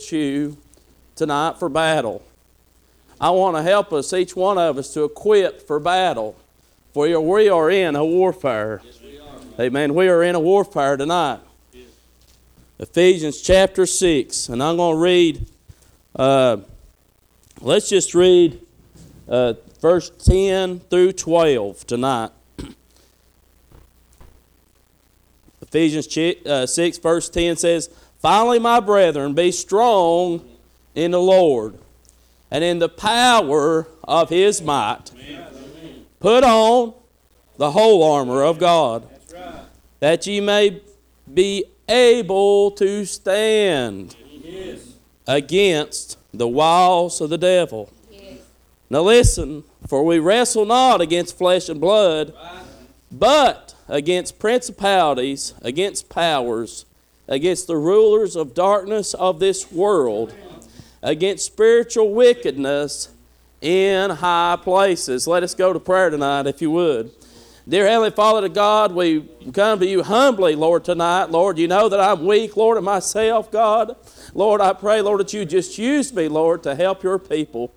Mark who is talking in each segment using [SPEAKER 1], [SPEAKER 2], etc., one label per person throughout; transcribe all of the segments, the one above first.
[SPEAKER 1] equip you tonight for battle. I want to help us, each one of us, to equip for battle. For we are in a warfare. Amen. We are in a warfare tonight. Ephesians chapter 6. And I'm going to read, uh, let's just read uh, verse 10 through 12 tonight. Ephesians uh, 6, verse 10 says, Finally, my brethren, be strong in the Lord and in the power of his might. Put on the whole armor of God, that ye may be able to stand against the wiles of the devil. Now listen, for we wrestle not against flesh and blood, but against principalities, against powers, against the rulers of darkness of this world, against spiritual wickedness in high places. Let us go to prayer tonight, if you would. Dear Heavenly Father to God, we come to you humbly, Lord, tonight. Lord, you know that I'm weak, Lord, of myself, God. Lord, I pray, Lord, that you just use me, Lord, to help your people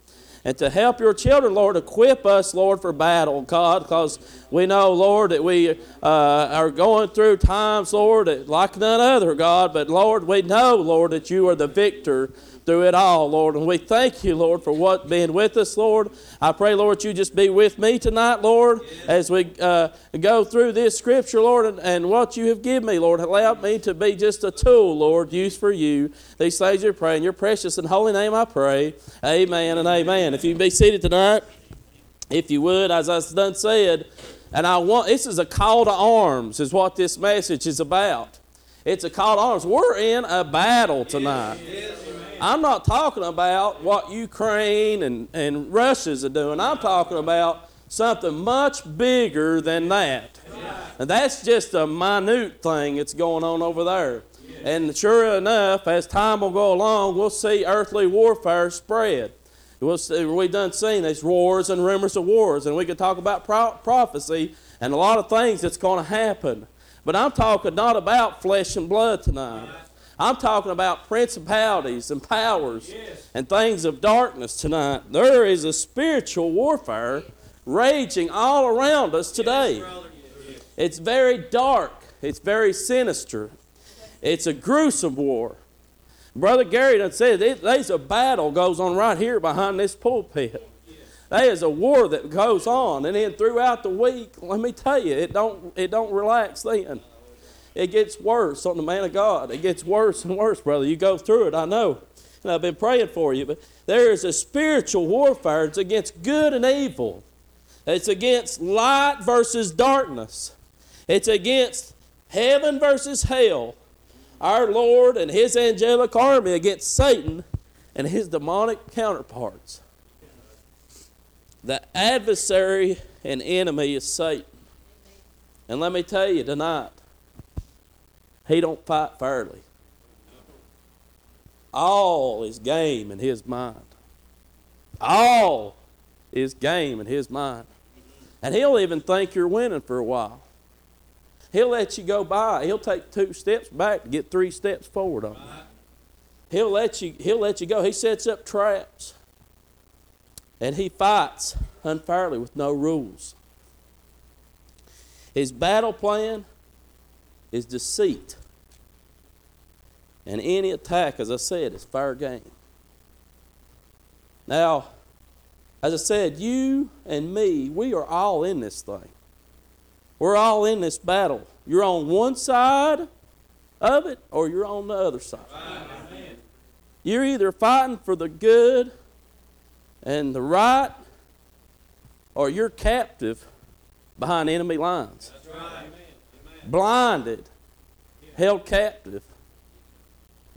[SPEAKER 1] and to help your children, Lord, equip us, Lord, for battle, God, because we know, Lord, that we uh, are going through times, Lord, like none other, God, but Lord, we know, Lord, that you are the victor through it all, Lord. And we thank you, Lord, for what being with us, Lord. I pray, Lord, you just be with me tonight, Lord, as we uh, go through this scripture, Lord, and, and, what you have given me, Lord. Allow me to be just a tool, Lord, used for you. These things you pray. In your precious and holy name I pray. Amen and amen. If you be seated tonight, if you would, as I done said, and I want this is a call to arms, is what this message is about. It's a call to arms. We're in a battle tonight. I'm not talking about what Ukraine and, and Russia's are doing. I'm talking about something much bigger than that. And that's just a minute thing that's going on over there. And sure enough, as time will go along, we'll see earthly warfare spread. We'll see, we've done seen these wars and rumors of wars, and we can talk about pro- prophecy and a lot of things that's going to happen. But I'm talking not about flesh and blood tonight. I'm talking about principalities and powers yes. and things of darkness tonight. There is a spiritual warfare raging all around us today. It's very dark, it's very sinister, it's a gruesome war. Brother Gary done said there's a battle goes on right here behind this pulpit. There is a war that goes on, and then throughout the week, let me tell you, it don't it don't relax then. It gets worse on the man of God. It gets worse and worse, brother. You go through it, I know. And I've been praying for you. But there is a spiritual warfare. It's against good and evil. It's against light versus darkness. It's against heaven versus hell. Our Lord and His angelic army against Satan and his demonic counterparts. The adversary and enemy is Satan. And let me tell you tonight, he don't fight fairly. All is game in his mind. All is game in his mind. And he'll even think you're winning for a while. He'll let you go by. He'll take two steps back to get three steps forward on you. He'll let you, he'll let you go. He sets up traps. And he fights unfairly with no rules. His battle plan is deceit. And any attack, as I said, is fair game. Now, as I said, you and me, we are all in this thing. We're all in this battle. You're on one side of it or you're on the other side. You're either fighting for the good and the right or you're captive behind enemy lines blinded, held captive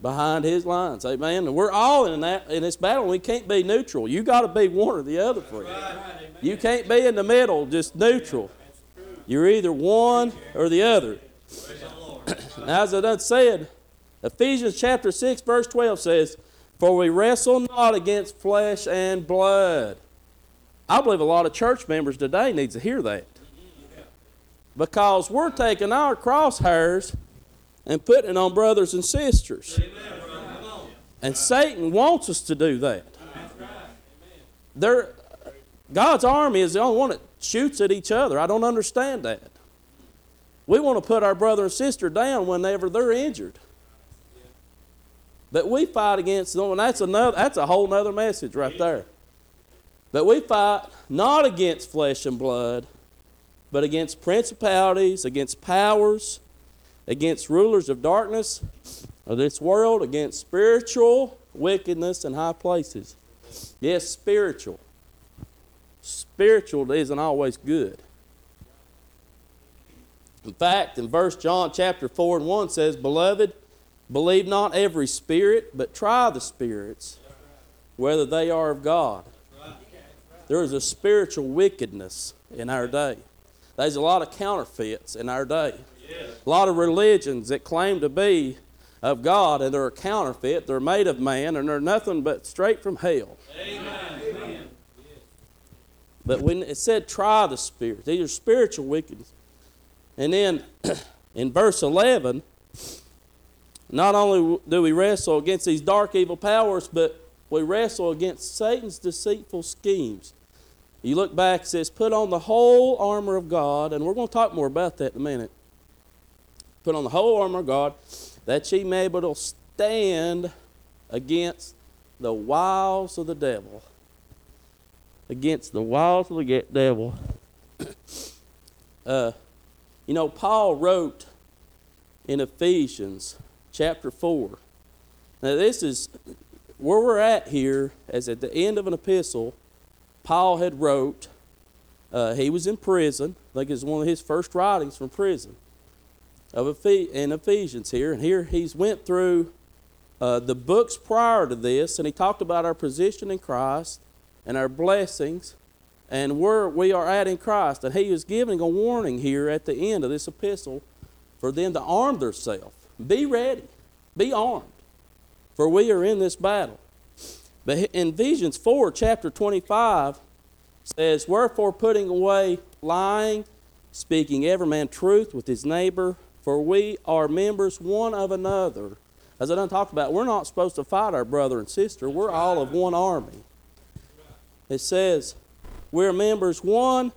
[SPEAKER 1] behind his lines. Amen. And we're all in that in this battle. We can't be neutral. You got to be one or the other, friend. You can't be in the middle, just neutral. You're either one or the other. now, as I done said, Ephesians chapter 6, verse 12 says, For we wrestle not against flesh and blood. I believe a lot of church members today needs to hear that because we're taking our crosshairs and putting it on brothers and sisters. And Satan wants us to do that. There, God's army is the only one that shoots at each other. I don't understand that. We want to put our brother and sister down whenever they're injured. But we fight against them, and that's another that's a whole other message right there. That we fight not against flesh and blood, but against principalities, against powers, against rulers of darkness of this world, against spiritual wickedness in high places. Yes, spiritual. Spiritual isn't always good. In fact, in verse John chapter 4 and 1 says, Beloved, believe not every spirit, but try the spirits, whether they are of God. There is a spiritual wickedness in our day. There's a lot of counterfeits in our day. A lot of religions that claim to be of God and they're a counterfeit. They're made of man and they're nothing but straight from hell. Amen. But when it said try the spirits, these are spiritual wickedness. And then in verse 11, not only do we wrestle against these dark evil powers, but we wrestle against Satan's deceitful schemes. You look back, it says, Put on the whole armor of God, and we're going to talk more about that in a minute. Put on the whole armor of God, that ye may be able to stand against the wiles of the devil. Against the wiles of the devil. uh, you know, Paul wrote in Ephesians chapter 4. Now, this is where we're at here, as at the end of an epistle, Paul had wrote. Uh, he was in prison. I think it's one of his first writings from prison of Ephes- in Ephesians here. And here he's went through uh, the books prior to this, and he talked about our position in Christ and our blessings and where we are at in Christ. And he is giving a warning here at the end of this epistle for them to arm themselves. Be ready, be armed, for we are in this battle. But in Ephesians 4, chapter 25, says, Wherefore putting away lying, speaking every man truth with his neighbor, for we are members one of another. As I done talked about, we're not supposed to fight our brother and sister. We're all of one army. It says, we're members one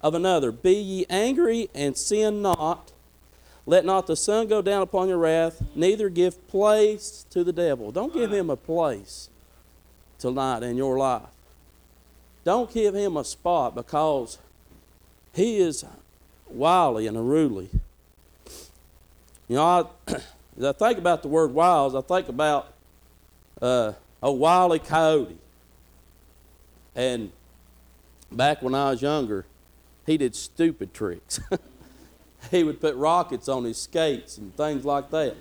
[SPEAKER 1] of another. Be ye angry and sin not. Let not the sun go down upon your wrath, neither give place to the devil. Don't give him a place tonight in your life. Don't give him a spot because he is wily and unruly. You know, I, as I think about the word wiles, I think about uh, a wily coyote. And back when I was younger, he did stupid tricks. he would put rockets on his skates and things like that.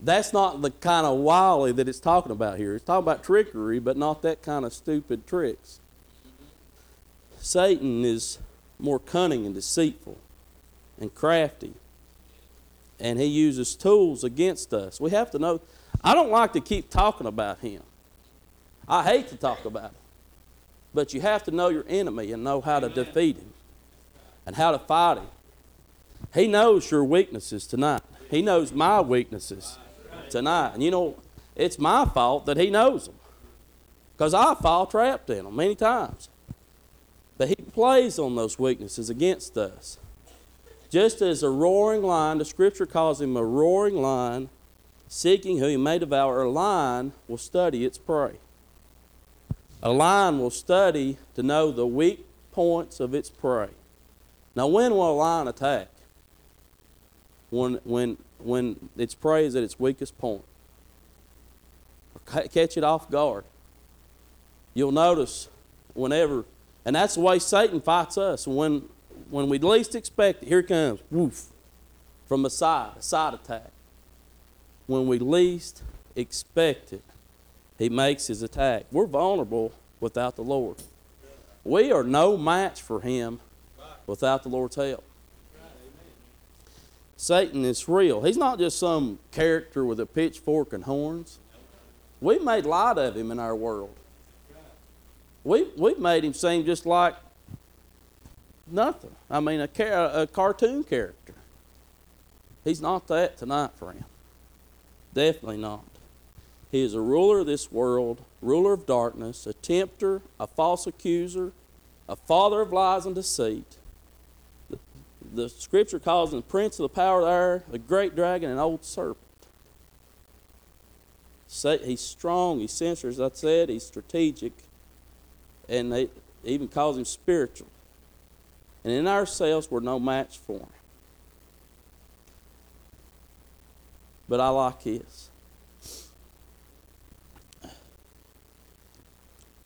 [SPEAKER 1] That's not the kind of wily that it's talking about here. It's talking about trickery, but not that kind of stupid tricks. Satan is more cunning and deceitful and crafty, and he uses tools against us. We have to know. I don't like to keep talking about him. I hate to talk about him. But you have to know your enemy and know how to defeat him and how to fight him. He knows your weaknesses tonight. He knows my weaknesses tonight. And you know, it's my fault that he knows them because I fall trapped in them many times. But he plays on those weaknesses against us. Just as a roaring lion, the scripture calls him a roaring lion, seeking who he may devour, a lion will study its prey. A lion will study to know the weak points of its prey. Now, when will a lion attack? When, when, when its prey is at its weakest point. Catch it off guard. You'll notice whenever, and that's the way Satan fights us. When, when we least expect it, here it comes, woof, from the side, a side attack. When we least expect it, he makes his attack. We're vulnerable without the Lord. We are no match for him without the Lord's help. Satan is real. He's not just some character with a pitchfork and horns. We made light of him in our world. We, we've made him seem just like nothing. I mean, a, car, a cartoon character. He's not that tonight, friend. Definitely not. He is a ruler of this world, ruler of darkness, a tempter, a false accuser, a father of lies and deceit. The, scripture calls him the prince of the power of the air, the great dragon, an old serpent. He's strong, he's sensitive, as I said, he's strategic, and they even calls him spiritual. And in ourselves, we're no match for him. But I like his.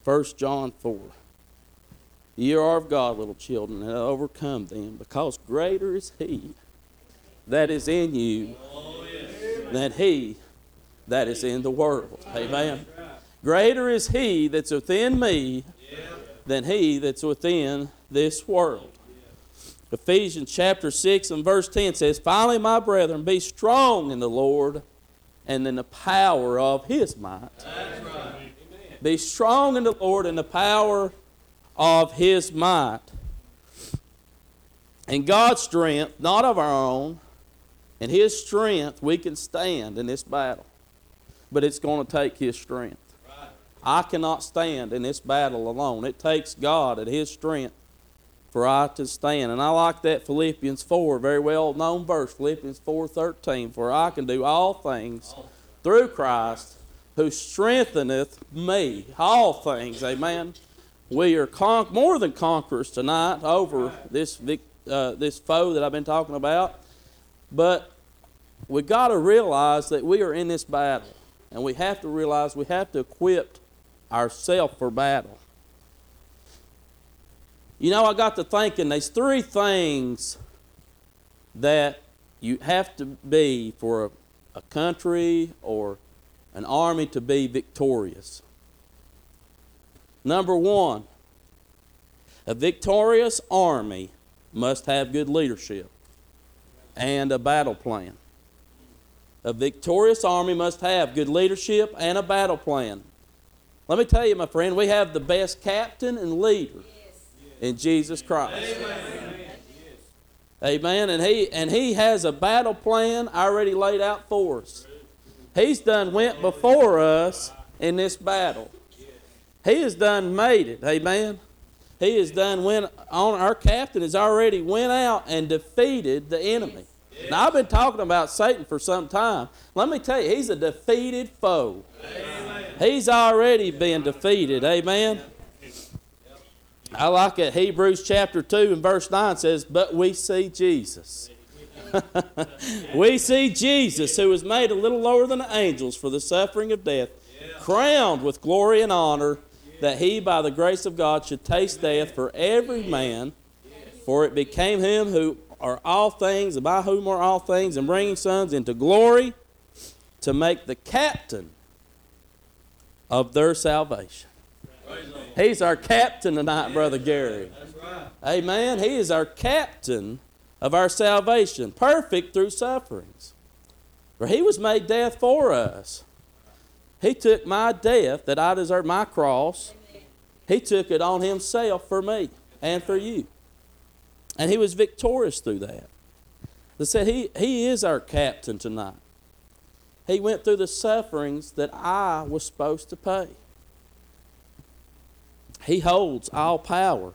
[SPEAKER 1] 1 John 4. You are of God, little children, and overcome them, because greater is He that is in you than He that is in the world. Amen. Greater is He that's within me than He that's within this world. Ephesians chapter 6 and verse 10 says, Finally, my brethren, be strong in the Lord and in the power of His might. Right. Be strong in the Lord and the power of His might. And God's strength, not of our own, and His strength, we can stand in this battle. But it's going to take His strength. Right. I cannot stand in this battle alone. It takes God and His strength for I to stand. And I like that Philippians 4, very well known verse, Philippians 4:13, for I can do all things through Christ who strengtheneth me. All things, amen. We are con- more than conquerors tonight over this uh, this foe that I've been talking about. But we got to realize that we are in this battle, and we have to realize we have to equip ourselves for battle. You know, I got to thinking there's three things that you have to be for a, a country or an army to be victorious. Number one, a victorious army must have good leadership and a battle plan. A victorious army must have good leadership and a battle plan. Let me tell you, my friend, we have the best captain and leader in Jesus Christ. Amen. Amen. And he and he has a battle plan already laid out for us. He's done went before us in this battle. He has done made it. Amen. He has done went on our captain has already went out and defeated the enemy. Now I've been talking about Satan for some time. Let me tell you, he's a defeated foe. Amen. He's already been defeated. Amen. I like it. Hebrews chapter 2 and verse 9 says, But we see Jesus. we see Jesus, who was made a little lower than the angels for the suffering of death, crowned with glory and honor, that he, by the grace of God, should taste death for every man. For it became him who are all things, and by whom are all things, and bringing sons into glory, to make the captain of their salvation. He's our captain tonight, Brother Gary. Amen. He is our captain of our salvation, perfect through sufferings. For he was made death for us. He took my death that I deserved, my cross. He took it on himself for me and for you. And he was victorious through that. They said he, he is our captain tonight. He went through the sufferings that I was supposed to pay. He holds all power.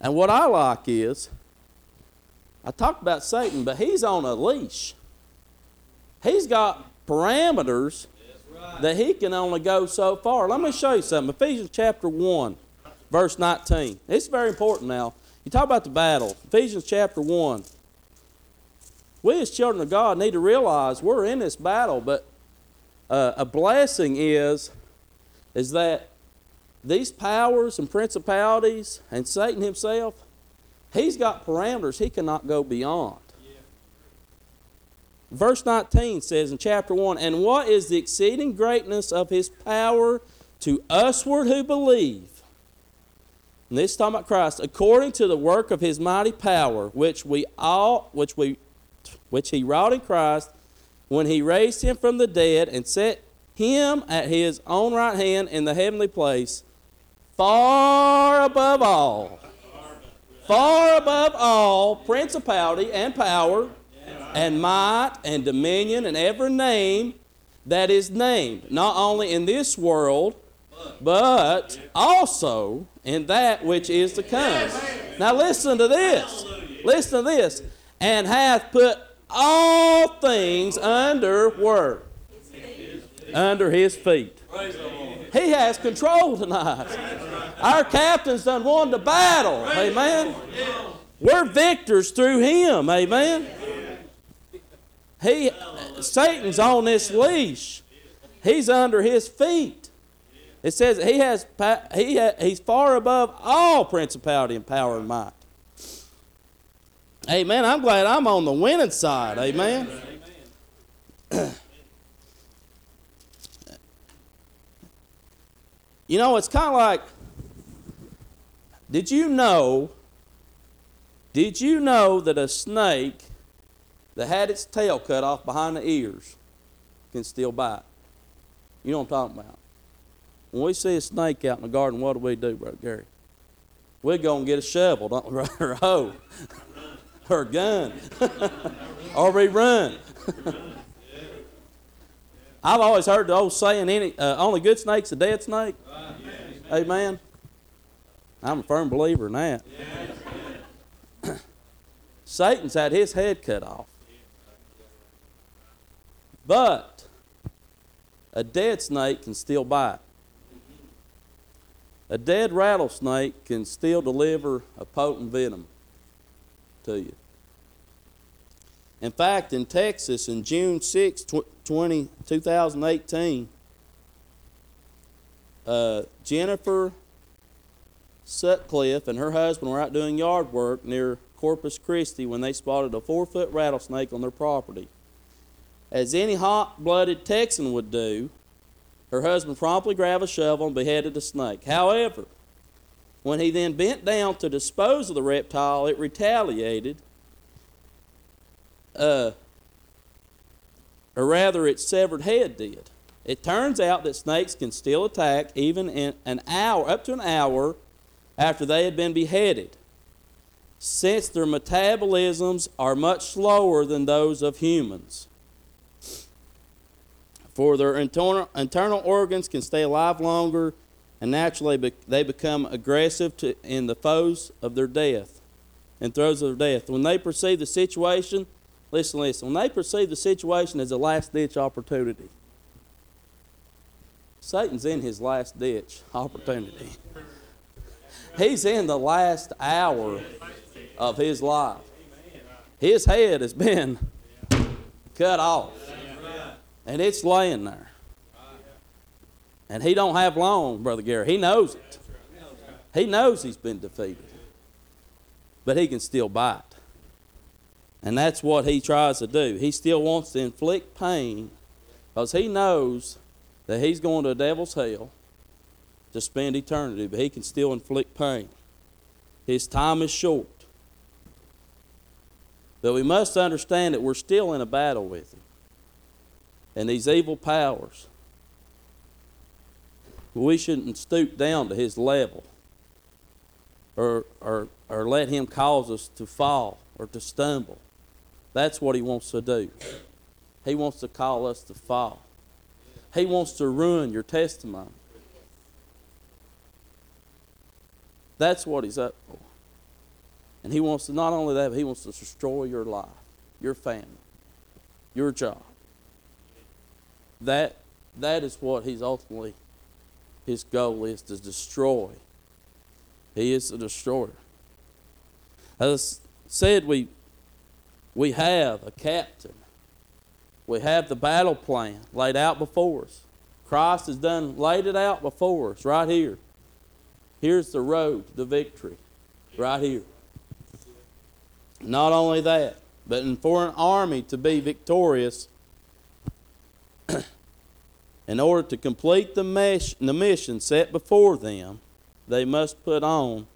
[SPEAKER 1] And what I like is, I talked about Satan, but he's on a leash. He's got parameters. That he can only go so far. Let me show you something. Ephesians chapter 1, verse 19. It's very important now. You talk about the battle. Ephesians chapter 1. We as children of God need to realize we're in this battle, but uh, a blessing is, is that these powers and principalities and Satan himself, he's got parameters he cannot go beyond. Verse 19 says in chapter 1 And what is the exceeding greatness of his power to usward who believe? And this is talking about Christ, according to the work of his mighty power, which we all which we which he wrought in Christ when he raised him from the dead and set him at his own right hand in the heavenly place far above all, far above all principality and power and might and dominion and every name that is named, not only in this world, but also in that which is to come. Now listen to this. Listen to this. And hath put all things under word. Under his feet. He has control tonight. Our captain's done won the battle. Amen. We're victors through him. Amen. He Satan's on this leash. He's under his feet. It says he has he he's far above all principality and power and might. Amen. I'm glad I'm on the winning side. Amen. you know, it's kind of like did you know did you know that a snake that had its tail cut off behind the ears can still bite? You know what I'm talking about. When we see a snake out in the garden, what do we do, Brother Gary? We're going to get a shovel, don't we, or a hoe, or a gun, or we run. I've always heard the old saying, "Any uh, only good snake's a dead snake." Amen. I'm a firm believer in that. Satan's had his head cut off. But a dead snake can still bite. A dead rattlesnake can still deliver a potent venom to you. In fact, in Texas, in June 6, 20, 2018, uh, Jennifer Sutcliffe and her husband were out doing yard work near Corpus Christi when they spotted a four foot rattlesnake on their property. As any hot blooded Texan would do, her husband promptly grabbed a shovel and beheaded the snake. However, when he then bent down to dispose of the reptile, it retaliated. Uh, or rather, its severed head did. It turns out that snakes can still attack even in an hour, up to an hour after they had been beheaded, since their metabolisms are much slower than those of humans. For their internal, internal organs can stay alive longer, and naturally they become aggressive to, in the foes of their death and throes of their death. When they perceive the situation, listen, listen, when they perceive the situation as a last ditch opportunity, Satan's in his last ditch opportunity. He's in the last hour of his life. His head has been cut off. And it's laying there. And he don't have long, Brother Gary. He knows it. He knows he's been defeated. But he can still bite. And that's what he tries to do. He still wants to inflict pain because he knows that he's going to a devil's hell to spend eternity, but he can still inflict pain. His time is short. But we must understand that we're still in a battle with him. And these evil powers, we shouldn't stoop down to his level or, or, or let him cause us to fall or to stumble. That's what he wants to do. He wants to call us to fall. He wants to ruin your testimony. That's what he's up for. And he wants to not only that, but he wants to destroy your life, your family, your job. That that is what he's ultimately his goal is to destroy. He is a destroyer. As said, we we have a captain. We have the battle plan laid out before us. Christ has done laid it out before us right here. Here's the road to the victory, right here. Not only that, but for an army to be victorious, in order to complete the, the mission set before them, they must put on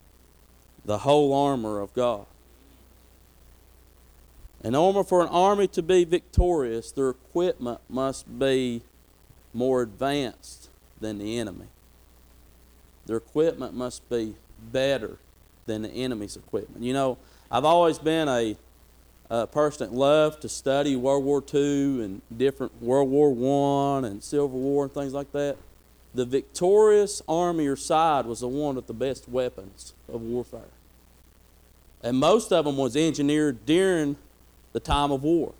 [SPEAKER 1] the whole armor of God. In order for an army to be victorious, their equipment must be more advanced than the enemy. Their equipment must be better than the enemy's equipment. You know, I've always been a a person that loved to study World War II and different World War One and Civil War and things like that, the victorious army or side was the one with the best weapons of warfare. And most of them was engineered during the time of war.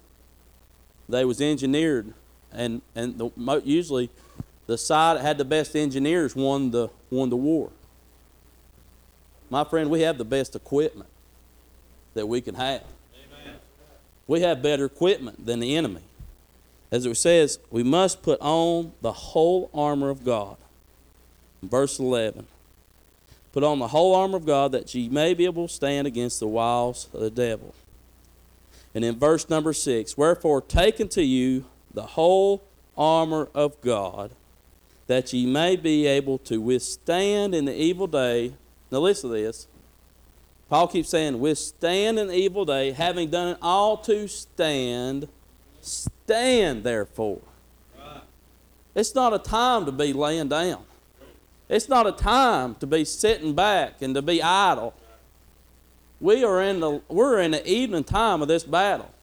[SPEAKER 1] They was engineered, and and the, usually the side that had the best engineers won the won the war. My friend, we have the best equipment that we can have. We have better equipment than the enemy. As it says, we must put on the whole armor of God. Verse 11. Put on the whole armor of God that ye may be able to stand against the wiles of the devil. And in verse number 6, wherefore take unto you the whole armor of God that ye may be able to withstand in the evil day. Now listen to this. Paul keeps saying, withstand in evil day, having done it all to stand, stand therefore. Right. It's not a time to be laying down. It's not a time to be sitting back and to be idle. We are in the we're in the evening time of this battle.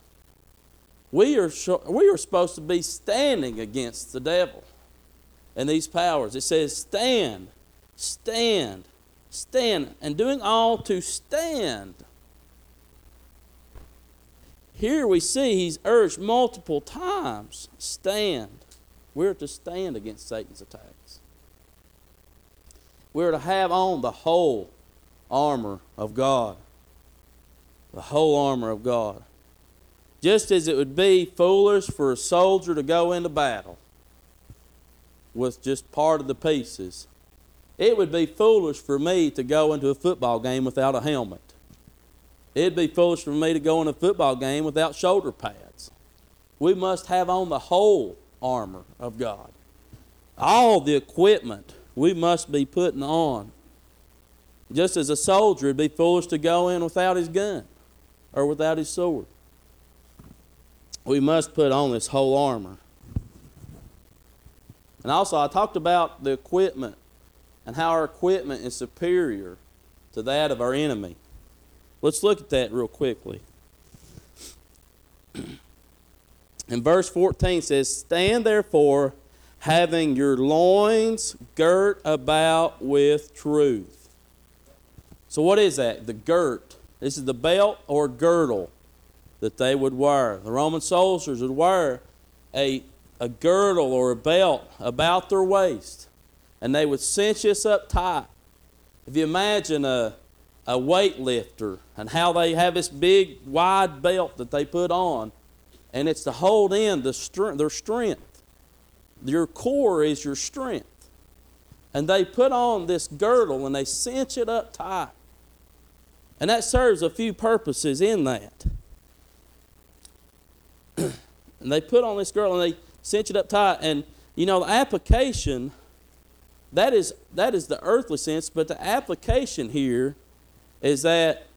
[SPEAKER 1] We are we are supposed to be standing against the devil and these powers. It says stand, stand, stand, and doing all to stand. Here we see he's urged multiple times stand. We're to stand against Satan's attacks. We're to have on the whole armor of God. The whole armor of God. Just as it would be foolish for a soldier to go into battle with just part of the pieces, it would be foolish for me to go into a football game without a helmet. It'd be foolish for me to go in a football game without shoulder pads. We must have on the whole armor of God. All the equipment we must be putting on. Just as a soldier, it'd be foolish to go in without his gun or without his sword. We must put on this whole armor. And also, I talked about the equipment and how our equipment is superior to that of our enemy. Let's look at that real quickly. In verse 14 says, Stand therefore, having your loins girt about with truth. So, what is that? The girt. This is the belt or girdle that they would wear. The Roman soldiers would wear a, a girdle or a belt about their waist, and they would cinch this up tight. If you imagine a, a weightlifter and how they have this big, wide belt that they put on, and it's to hold in the strength, their strength. Your core is your strength. And they put on this girdle and they cinch it up tight. And that serves a few purposes in that. and they put on this girdle and they cinch it up tight. And you know, the application, that is that is the earthly sense, but the application here is that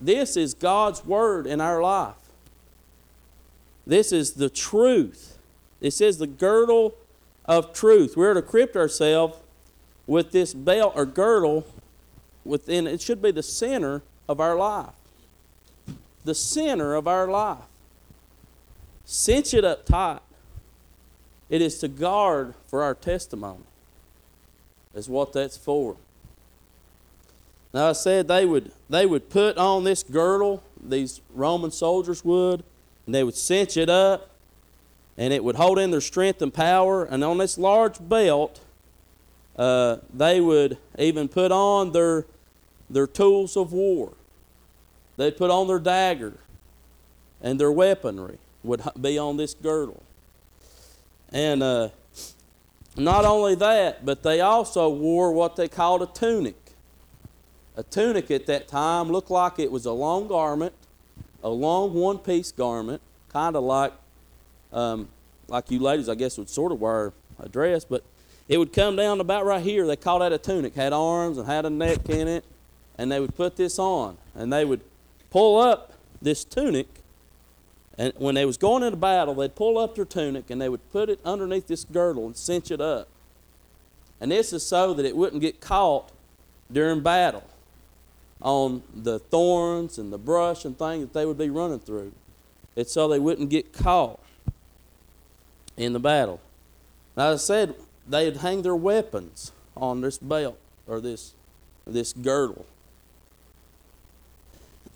[SPEAKER 1] this is God's word in our life. This is the truth. It says the girdle of truth. We're to equip ourselves with this belt or girdle within it should be the center of our life. The center of our life. Cinch it up tight. It is to guard for our testimony. Is what that's for. Now I said they would they would put on this girdle, these Roman soldiers would, and they would cinch it up, and it would hold in their strength and power. And on this large belt, uh, they would even put on their their tools of war. They'd put on their dagger, and their weaponry would be on this girdle. And uh, not only that, but they also wore what they called a tunic. A tunic at that time looked like it was a long garment, a long one piece garment, kind of like, um, like you ladies, I guess, would sort of wear a dress, but it would come down about right here. They called that a tunic, had arms and had a neck in it, and they would put this on, and they would pull up this tunic, and when they was going into battle, they'd pull up their tunic and they would put it underneath this girdle and cinch it up. And this is so that it wouldn't get caught during battle. on the thorns and the brush and things that they would be running through. It's so they wouldn't get caught in the battle. Now, I said, they'd hang their weapons on this belt or this, this girdle.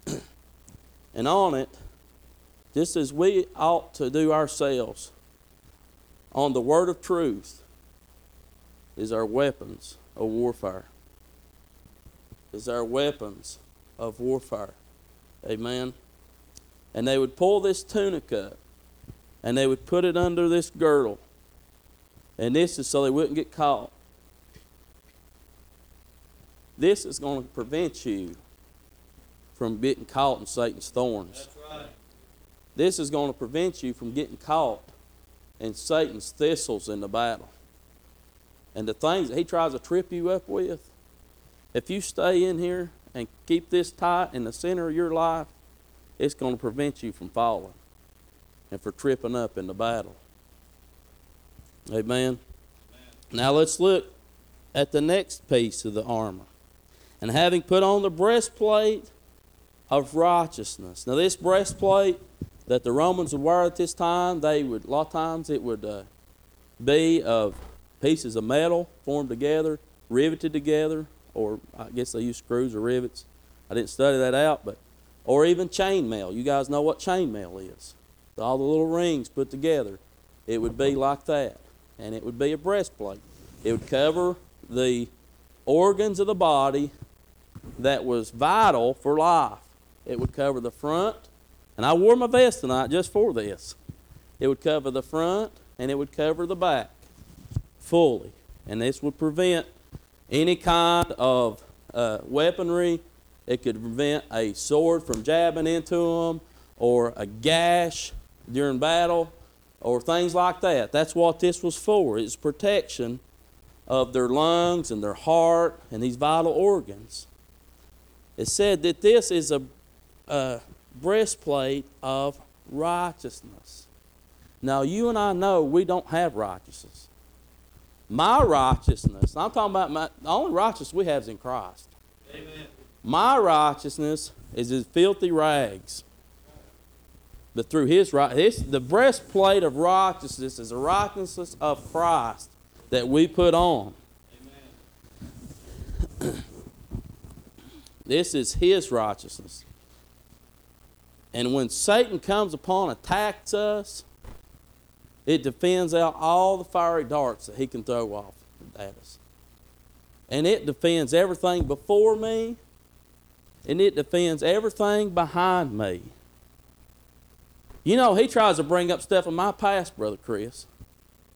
[SPEAKER 1] and on it, just as we ought to do ourselves, on the word of truth is our weapons of warfare. Is our weapons of warfare. Amen. And they would pull this tunic up and they would put it under this girdle. And this is so they wouldn't get caught. This is going to prevent you from getting caught in Satan's thorns. This is going to prevent you from getting caught in Satan's thistles in the battle. And the things that he tries to trip you up with, if you stay in here and keep this tight in the center of your life, it's going to prevent you from falling and for tripping up in the battle. Amen.
[SPEAKER 2] Amen.
[SPEAKER 1] Now let's look at the next piece of the armor. And having put on the breastplate of righteousness. Now, this breastplate that the Romans would wear at this time, they would, a lot of times, it would uh, be of pieces of metal formed together, riveted together, or I guess they use screws or rivets. I didn't study that out, but, or even chainmail. You guys know what chainmail is. All the little rings put together. It would be like that. And it would be a breastplate. It would cover the organs of the body that was vital for life. It would cover the front, and I wore my vest tonight just for this. It would cover the front and it would cover the back fully. And this would prevent any kind of uh, weaponry. It could prevent a sword from jabbing into them or a gash during battle or things like that. That's what this was for. It's protection of their lungs and their heart and these vital organs. It said that this is a, a breastplate of righteousness. Now, you and I know we don't have righteousness. My righteousness, I'm talking about my, the only righteousness we have is in Christ.
[SPEAKER 2] Amen.
[SPEAKER 1] My righteousness is as filthy rags. But through his right, his, the breastplate of righteousness is the righteousness of Christ that we put on.
[SPEAKER 2] Amen.
[SPEAKER 1] This is his righteousness. And when Satan comes upon, attacks us, it defends out all the fiery darts that he can throw off at us. And it defends everything before me, and it defends everything behind me. You know, he tries to bring up stuff in my past, Brother Chris,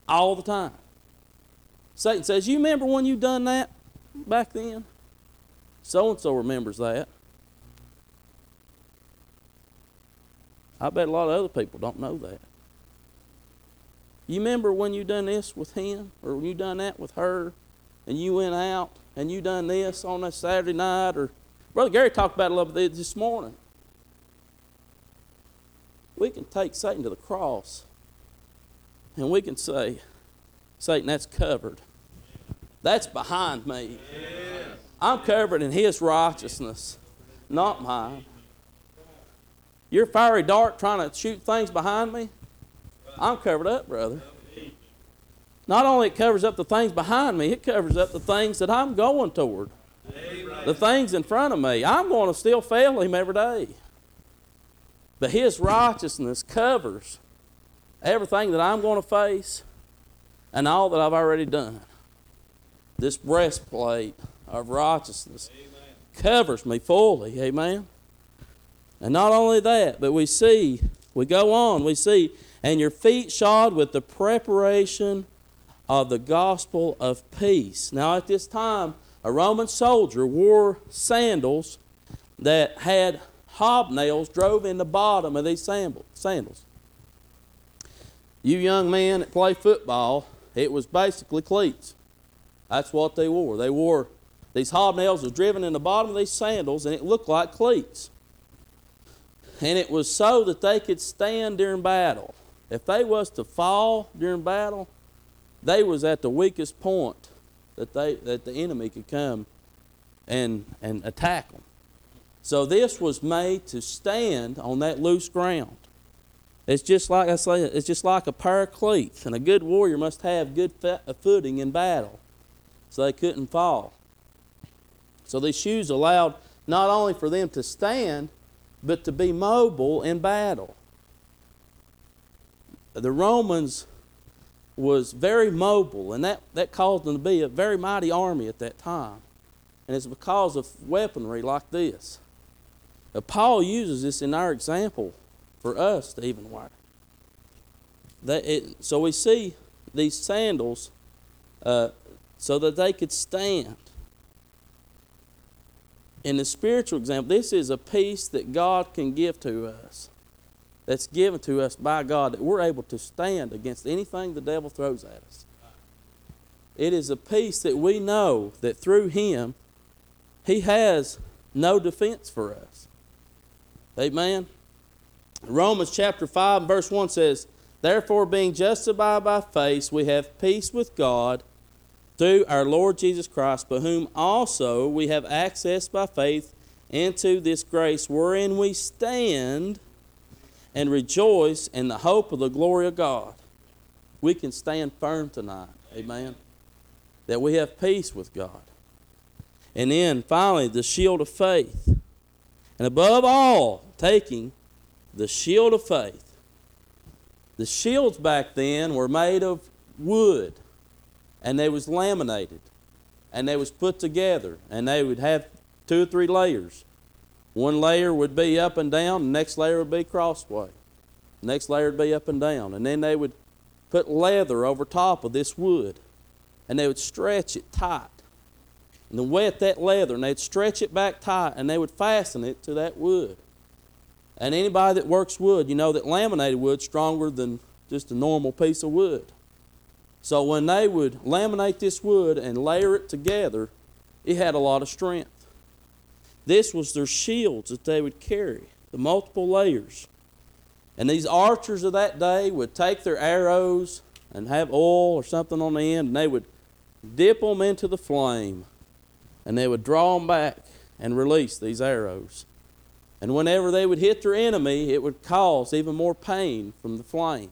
[SPEAKER 1] all the time. Satan says, You remember when you done that back then? So and so remembers that. I bet a lot of other people don't know that. You remember when you done this with him, or when you done that with her, and you went out and you done this on a Saturday night, or Brother Gary talked about it a little bit this morning. We can take Satan to the cross, and we can say, Satan, that's covered. That's behind me. I'm covered in his righteousness, not mine. Your fiery dart trying to shoot things behind me, I'm covered up, brother. Not only it covers up the things behind me, it covers up the things that I'm going toward. The things in front of me. I'm going to still fail him every day. But his righteousness covers everything that I'm going to face and all that I've already done. This breastplate of righteousness covers me fully. Amen. And not only that, but we see, we go on, we see, and your feet shod with the preparation of the gospel of peace. Now, at this time, a Roman soldier wore sandals that had hobnails drove in the bottom of these sandals. You young men that play football, it was basically cleats. That's what they wore. They wore these hobnails was driven in the bottom of these sandals, and it looked like cleats. And it was so that they could stand during battle. If they was to fall during battle, they was at the weakest point that they that the enemy could come and and attack them. So this was made to stand on that loose ground. It's just like I say, it's just like a cleats, and a good warrior must have good uh, footing in battle, so they couldn't fall. So these shoes allowed not only for them to stand, but to be mobile in battle. The Romans was very mobile, and that, that caused them to be a very mighty army at that time. And it's because of weaponry like this. Now, Paul uses this in our example for us to even wear. That it, so we see these sandals uh, so that they could stand. In the spiritual example, this is a peace that God can give to us that's given to us by God that we're able to stand against anything the devil throws at us. It is a peace that we know that through Him, He has no defense for us. Amen. Romans chapter 5 verse 1 says, Therefore, being justified by faith, we have peace with God through our Lord Jesus Christ, by whom also we have access by faith into this grace wherein we stand and rejoice in the hope of the glory of God. We can stand firm tonight. Amen. That we have peace with God. And then finally, the shield of faith. And above all, taking the shield of faith. The shields back then were made of wood and they was laminated and they was put together and they would have two or three layers one layer would be up and down, the next layer would be crossway. The next layer would be up and down. And then they would put leather over top of this wood. And they would stretch it tight. And then wet that leather and they'd stretch it back tight and they would fasten it to that wood. And anybody that works wood, you know that laminated wood's stronger than just a normal piece of wood. So when they would laminate this wood and layer it together, it had a lot of strength. This was their shields that they would carry, the multiple layers. And these archers of that day would take their arrows and have oil or something on the end, and they would dip them into the flame, and they would draw them back and release these arrows. And whenever they would hit their enemy, it would cause even more pain from the flame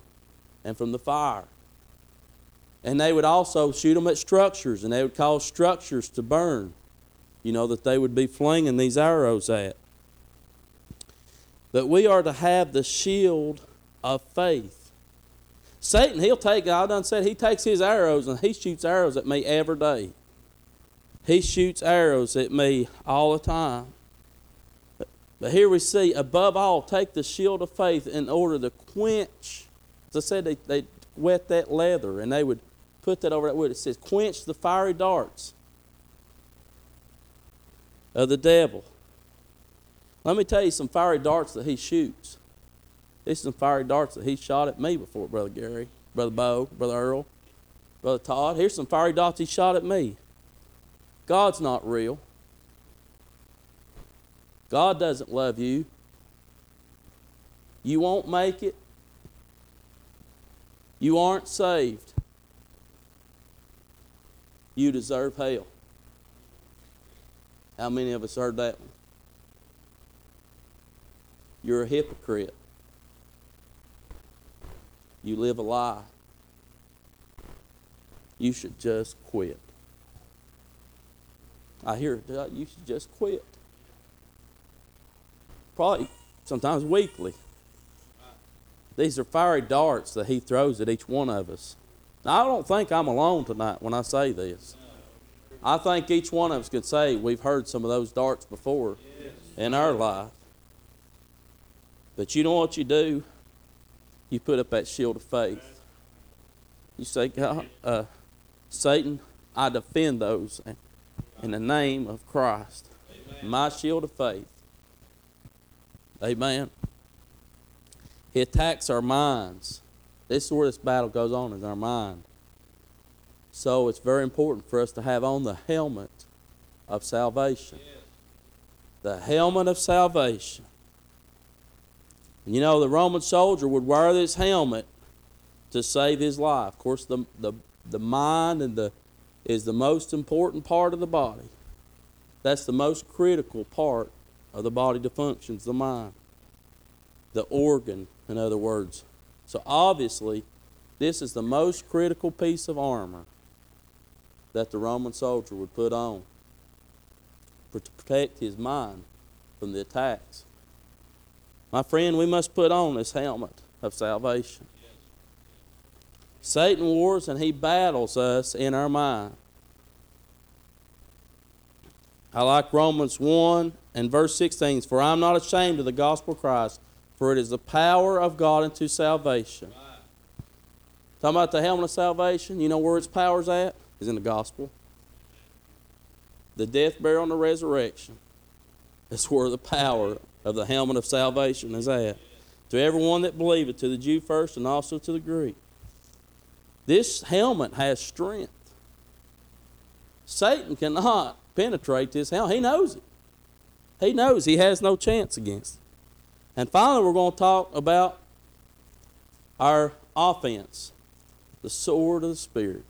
[SPEAKER 1] and from the fire. And they would also shoot them at structures, and they would cause structures to burn you know, that they would be flinging these arrows at. But we are to have the shield of faith. Satan, he'll take, I done said, he takes his arrows and he shoots arrows at me every day. He shoots arrows at me all the time. But, but here we see, above all, take the shield of faith in order to quench. As I said, they, they wet that leather and they would put that over that wood. It says, quench the fiery darts of the devil. Let me tell you some fiery darts that he shoots. These are some fiery darts that he shot at me before, Brother Gary, Brother Bo, Brother Earl, Brother Todd. Here's some fiery darts he shot at me. God's not real. God doesn't love you. You won't make it. You aren't saved. You deserve hell. How many of us heard that one? You're a hypocrite. You live a lie. You should just quit. I hear it. Uh, you should just quit. Probably sometimes weekly. These are fiery darts that he throws at each one of us. Now, I don't think I'm alone tonight when I say this. I think each one of us could say we've heard some of those darts before yes. in our life. But you know what you do? You put up that shield of faith. You say, God, uh, Satan, I defend those in the name of Christ. Amen. My shield of faith. Amen. He attacks our minds. This is where this battle goes on, in our mind. So it's very important for us to have on the helmet of salvation. The helmet of salvation. You know, the Roman soldier would wear this helmet to save his life. Of course, the, the, the mind and the, is the most important part of the body. That's the most critical part of the body to functions, the mind, the organ, in other words. So obviously, this is the most critical piece of armor that the Roman soldier would put on to protect his mind from the attacks. My friend, we must put on this helmet of salvation. Satan wars and he battles us in our mind. I like Romans 1 and verse 16. For I am not ashamed of the gospel of Christ, for it is the power of God unto salvation. Right. Talking about the helmet of salvation, you know where its power's at? Is in the gospel. The death, burial, and the resurrection. That's where the power of the helmet of salvation is at. To everyone that believeth, to the Jew first and also to the Greek. This helmet has strength. Satan cannot penetrate this helmet. He knows it. He knows he has no chance against it. And finally, we're going to talk about our offense the sword of the Spirit.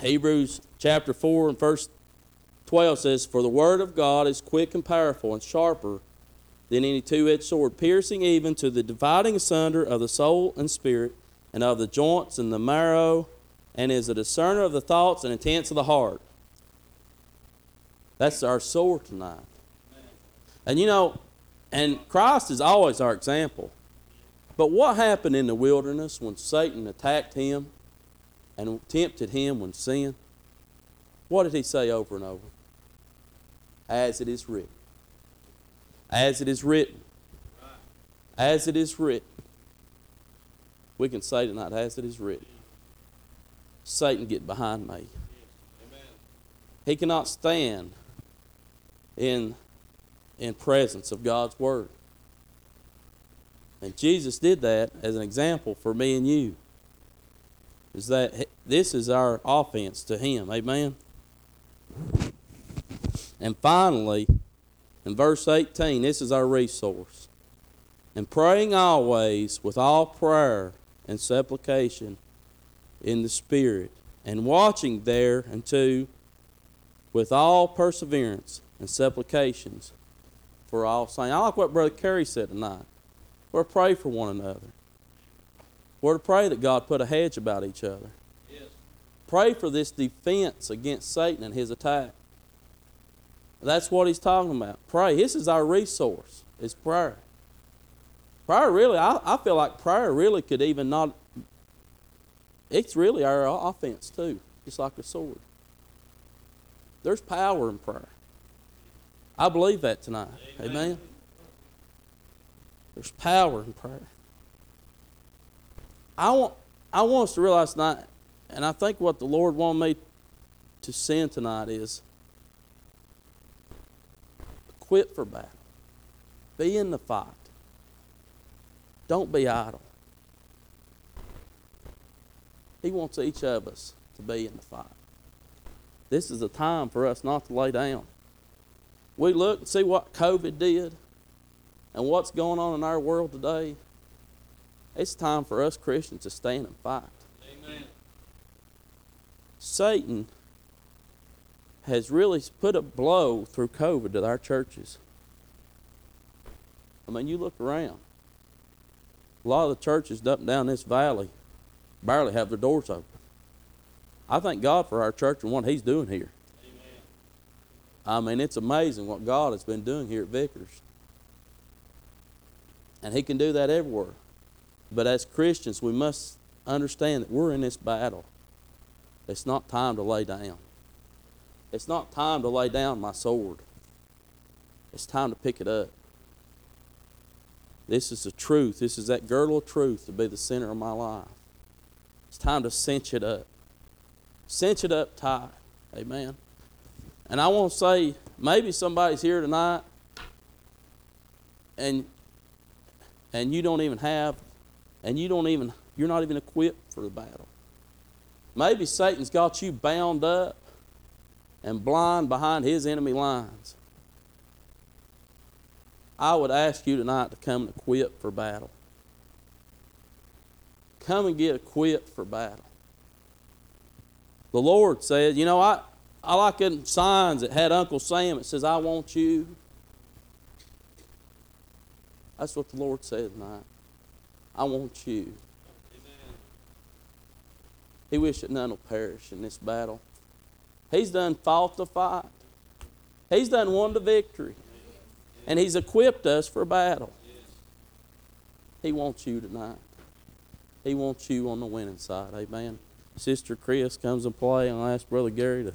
[SPEAKER 1] Hebrews chapter 4 and verse 12 says, For the word of God is quick and powerful and sharper than any two edged sword, piercing even to the dividing asunder of the soul and spirit, and of the joints and the marrow, and is a discerner of the thoughts and intents of the heart. That's our sword tonight. And you know, and Christ is always our example. But what happened in the wilderness when Satan attacked him and tempted him when sin? What did he say over and over? As it is written. As it is written. As it is written. We can say tonight, as it is written. Satan, get behind me. He cannot stand in, in presence of God's Word. And Jesus did that as an example for me and you. Is that this is our offense to Him. Amen. And finally, in verse 18, this is our resource. And praying always with all prayer and supplication in the Spirit, and watching thereunto with all perseverance and supplications for all saints. I like what Brother Carey said tonight. We're to pray for one another. We're to pray that God put a hedge about each other. Yes. Pray for this defense against Satan and his attack. That's what he's talking about. Pray. This is our resource, is prayer. Prayer really, I, I feel like prayer really could even not, it's really our offense too, just like a sword. There's power in prayer. I believe that tonight. Amen. Amen. There's power in prayer. I want, I want us to realize tonight, and I think what the Lord wanted me to send tonight is quit for battle. Be in the fight. Don't be idle. He wants each of us to be in the fight. This is a time for us not to lay down. We look and see what COVID did and what's going on in our world today, it's time for us Christians to stand and fight. Amen. Satan has really put a blow through COVID to our churches. I mean, you look around. A lot of the churches up and down this valley barely have their doors open. I thank God for our church and what He's doing here. I mean, it's amazing what God has been doing here at Vickers. And He can do that everywhere. But as Christians, we must understand that we're in this battle. It's not time to lay down. It's not time to lay down my sword. It's time to pick it up. This is the truth. This is that girdle of truth to be the center of my life. It's time to cinch it up. Cinch it up tight. Amen. And I want to say, maybe somebody's here tonight and and you don't even have, and you don't even, you're not even equipped for the battle. Maybe Satan's got you bound up and blind behind his enemy lines. I would ask you tonight to come and equip for battle. Come and get equipped for battle. The Lord said, you know, I, I like them signs that had Uncle Sam. It says, I want you. That's what the Lord said tonight. I want you. Amen. He wished that none will perish in this battle. He's done fought the fight. He's done won the victory. And He's equipped us for battle. He wants you tonight. He wants you on the winning side. Amen. Sister Chris comes and play, and I'll ask Brother Gary to